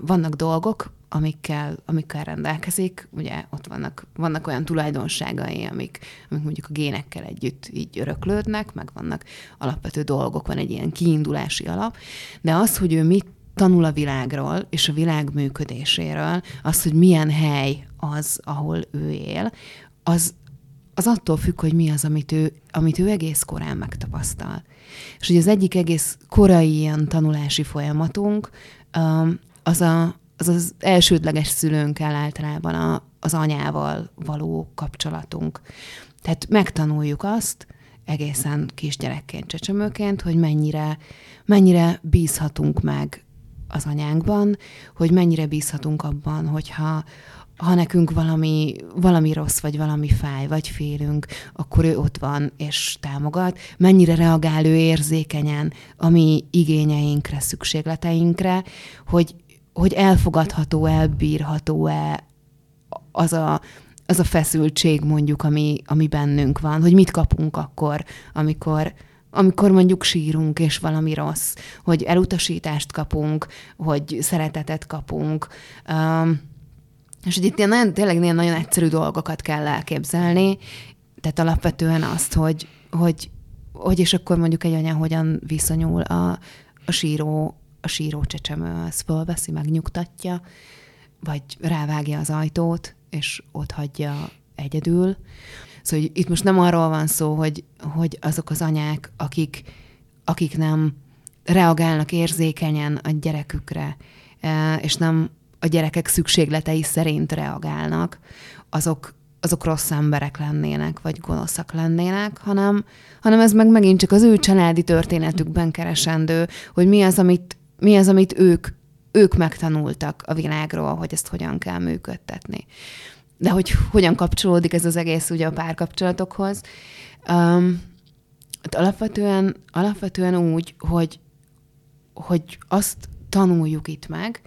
S3: Vannak dolgok, amikkel, amikkel rendelkezik. Ugye ott vannak, vannak olyan tulajdonságai, amik, amik mondjuk a génekkel együtt így öröklődnek, meg vannak alapvető dolgok, van egy ilyen kiindulási alap, de az, hogy ő mit tanul a világról és a világ működéséről, az, hogy milyen hely az, ahol ő él, az, az attól függ, hogy mi az, amit ő, amit ő egész korán megtapasztal. És hogy az egyik egész korai ilyen tanulási folyamatunk az a, az az elsődleges szülőnkkel általában a, az anyával való kapcsolatunk. Tehát megtanuljuk azt, egészen kisgyerekként, csecsemőként, hogy mennyire, mennyire bízhatunk meg az anyánkban, hogy mennyire bízhatunk abban, hogyha ha nekünk valami, valami rossz, vagy valami fáj, vagy félünk, akkor ő ott van és támogat. Mennyire reagál ő érzékenyen a mi igényeinkre, szükségleteinkre, hogy hogy elfogadható, elbírható-e az a, az a feszültség mondjuk, ami, ami bennünk van, hogy mit kapunk akkor, amikor, amikor mondjuk sírunk, és valami rossz, hogy elutasítást kapunk, hogy szeretetet kapunk. Um, és hogy itt ilyen nagyon, tényleg ilyen nagyon egyszerű dolgokat kell elképzelni, tehát alapvetően azt, hogy, hogy, hogy és akkor mondjuk egy anya hogyan viszonyul a, a síró a síró csecsemő az fölveszi, megnyugtatja, vagy rávágja az ajtót, és ott hagyja egyedül. Szóval itt most nem arról van szó, hogy, hogy azok az anyák, akik, akik nem reagálnak érzékenyen a gyerekükre, e, és nem a gyerekek szükségletei szerint reagálnak, azok, azok rossz emberek lennének, vagy gonoszak lennének, hanem, hanem ez meg megint csak az ő családi történetükben keresendő, hogy mi az, amit mi az, amit ők, ők megtanultak a világról, hogy ezt hogyan kell működtetni. De hogy hogyan kapcsolódik ez az egész ugye a párkapcsolatokhoz. Um, alapvetően, alapvetően úgy, hogy, hogy azt tanuljuk itt meg,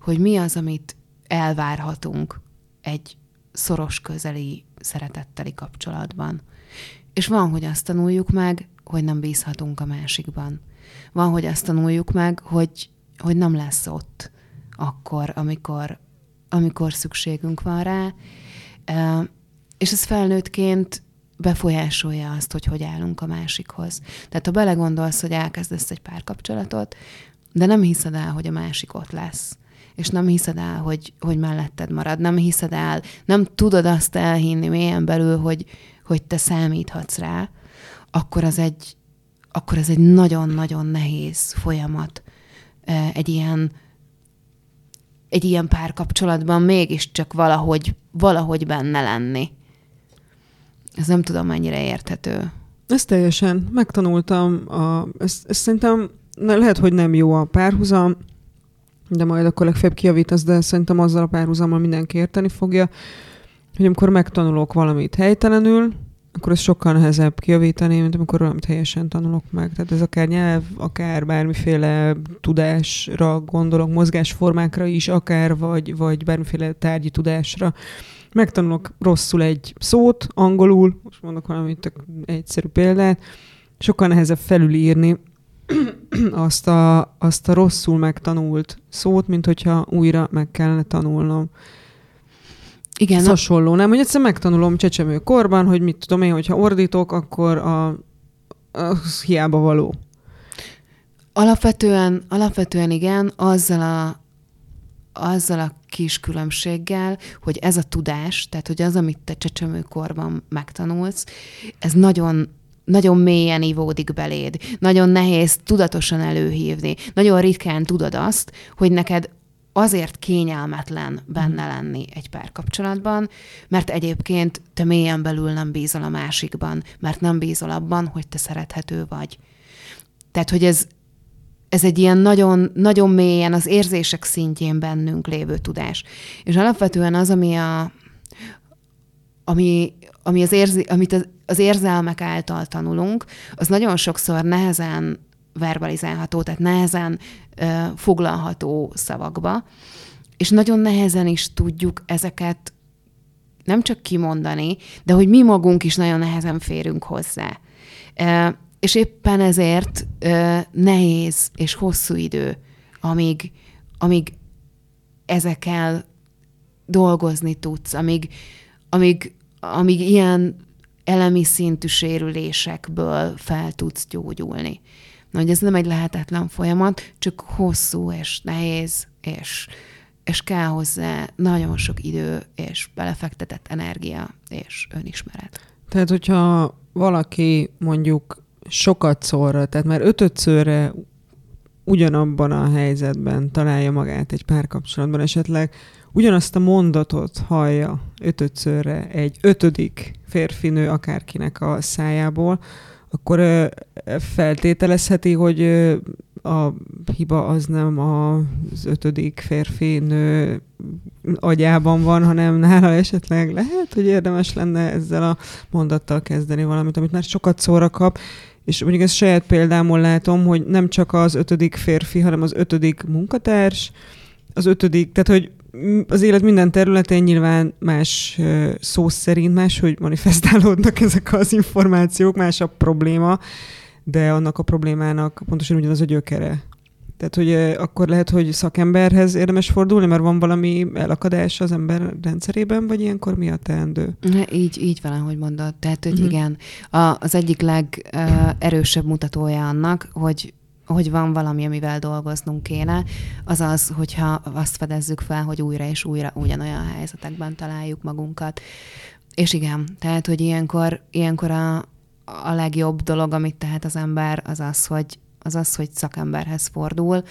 S3: hogy mi az, amit elvárhatunk egy szoros közeli szeretetteli kapcsolatban. És van, hogy azt tanuljuk meg, hogy nem bízhatunk a másikban. Van, hogy azt tanuljuk meg, hogy, hogy nem lesz ott akkor, amikor, amikor szükségünk van rá. És ez felnőttként befolyásolja azt, hogy hogy állunk a másikhoz. Tehát ha belegondolsz, hogy elkezdesz egy párkapcsolatot, de nem hiszed el, hogy a másik ott lesz, és nem hiszed el, hogy, hogy melletted marad, nem hiszed el, nem tudod azt elhinni mélyen belül, hogy, hogy te számíthatsz rá, akkor az egy, akkor ez egy nagyon-nagyon nehéz folyamat egy ilyen egy ilyen párkapcsolatban mégiscsak valahogy, valahogy benne lenni. Ez nem tudom, mennyire érthető.
S2: Ez teljesen. Megtanultam. A, ezt, ezt szerintem lehet, hogy nem jó a párhuzam, de majd akkor legfeljebb kiavítasz, de szerintem azzal a párhuzammal mindenki érteni fogja, hogy amikor megtanulok valamit helytelenül, akkor ez sokkal nehezebb kiavítani, mint amikor valamit helyesen tanulok meg. Tehát ez akár nyelv, akár bármiféle tudásra gondolok, mozgásformákra is, akár vagy, vagy bármiféle tárgyi tudásra. Megtanulok rosszul egy szót, angolul, most mondok valamit egyszerű példát, sokkal nehezebb felülírni azt a, azt a rosszul megtanult szót, mint hogyha újra meg kellene tanulnom. Igen. Ez hasonló, nem? Hogy egyszer megtanulom csecsemő korban, hogy mit tudom én, hogyha ordítok, akkor a, az hiába való.
S3: Alapvetően, alapvetően igen, azzal a, azzal a kis különbséggel, hogy ez a tudás, tehát hogy az, amit te csecsemőkorban megtanulsz, ez nagyon nagyon mélyen ivódik beléd. Nagyon nehéz tudatosan előhívni. Nagyon ritkán tudod azt, hogy neked azért kényelmetlen benne lenni egy párkapcsolatban, mert egyébként te mélyen belül nem bízol a másikban, mert nem bízol abban, hogy te szerethető vagy. Tehát, hogy ez, ez egy ilyen nagyon, nagyon mélyen az érzések szintjén bennünk lévő tudás. És alapvetően az, ami a, ami, ami az érzi, amit az, az érzelmek által tanulunk, az nagyon sokszor nehezen verbalizálható, tehát nehezen foglalható szavakba, és nagyon nehezen is tudjuk ezeket nem csak kimondani, de hogy mi magunk is nagyon nehezen férünk hozzá. És éppen ezért nehéz és hosszú idő, amíg, amíg ezekkel dolgozni tudsz, amíg, amíg, amíg ilyen elemi szintű sérülésekből fel tudsz gyógyulni. Na, hogy ez nem egy lehetetlen folyamat, csak hosszú és nehéz, és, és kell hozzá nagyon sok idő, és belefektetett energia, és önismeret.
S2: Tehát, hogyha valaki mondjuk sokat szorra, tehát már ötödszörre ugyanabban a helyzetben találja magát egy párkapcsolatban, esetleg ugyanazt a mondatot hallja ötödszörre egy ötödik férfinő akárkinek a szájából, akkor feltételezheti, hogy a hiba az nem az ötödik férfi nő agyában van, hanem nála esetleg lehet, hogy érdemes lenne ezzel a mondattal kezdeni valamit, amit már sokat szóra kap, és mondjuk ezt saját példámon látom, hogy nem csak az ötödik férfi, hanem az ötödik munkatárs, az ötödik, tehát hogy az élet minden területén nyilván más szó szerint más, hogy manifestálódnak ezek az információk, más a probléma, de annak a problémának pontosan ugyanaz a gyökere. Tehát, hogy akkor lehet, hogy szakemberhez érdemes fordulni, mert van valami elakadás az ember rendszerében, vagy ilyenkor mi a teendő?
S3: Így, így van, ahogy mondod. Tehát, hogy uh-huh. igen, a, az egyik legerősebb mutatója annak, hogy hogy van valami, amivel dolgoznunk kéne, az az, hogyha azt fedezzük fel, hogy újra és újra ugyanolyan helyzetekben találjuk magunkat. És igen, tehát, hogy ilyenkor, ilyenkor a, a legjobb dolog, amit tehet az ember, az az, hogy, az az, hogy szakemberhez fordul,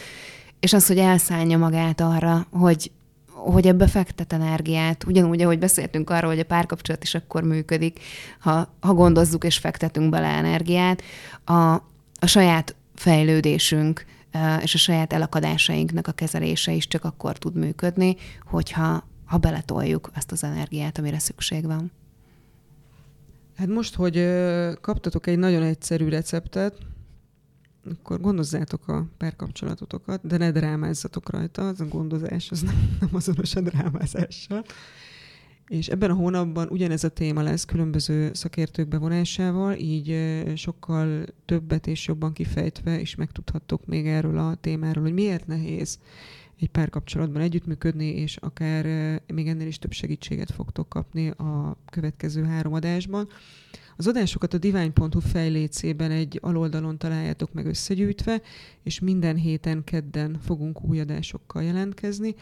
S3: és az, hogy elszállja magát arra, hogy, hogy ebbe fektet energiát, ugyanúgy, ahogy beszéltünk arról, hogy a párkapcsolat is akkor működik, ha, ha gondozzuk és fektetünk bele energiát, a, a saját fejlődésünk és a saját elakadásainknak a kezelése is csak akkor tud működni, hogyha ha beletoljuk azt az energiát, amire szükség van.
S2: Hát most, hogy kaptatok egy nagyon egyszerű receptet, akkor gondozzátok a párkapcsolatotokat, de ne drámázzatok rajta, az a gondozás az nem, nem azonos a drámázással. És ebben a hónapban ugyanez a téma lesz különböző szakértők bevonásával, így sokkal többet és jobban kifejtve is megtudhattok még erről a témáról, hogy miért nehéz egy párkapcsolatban együttműködni, és akár még ennél is több segítséget fogtok kapni a következő három adásban. Az adásokat a divine.hu fejlécében egy aloldalon találjátok meg összegyűjtve, és minden héten kedden fogunk új adásokkal jelentkezni.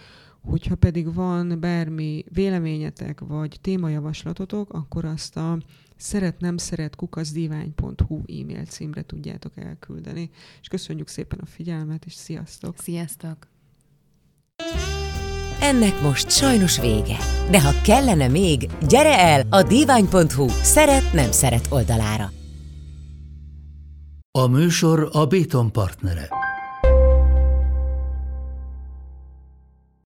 S2: Hogyha pedig van bármi véleményetek, vagy témajavaslatotok, akkor azt a szeret nem szeret kukaszdivány.hu e-mail címre tudjátok elküldeni. És köszönjük szépen a figyelmet, és sziasztok!
S3: Sziasztok!
S1: Ennek most sajnos vége. De ha kellene még, gyere el a divány.hu szeret nem szeret oldalára.
S4: A műsor a Béton partnere.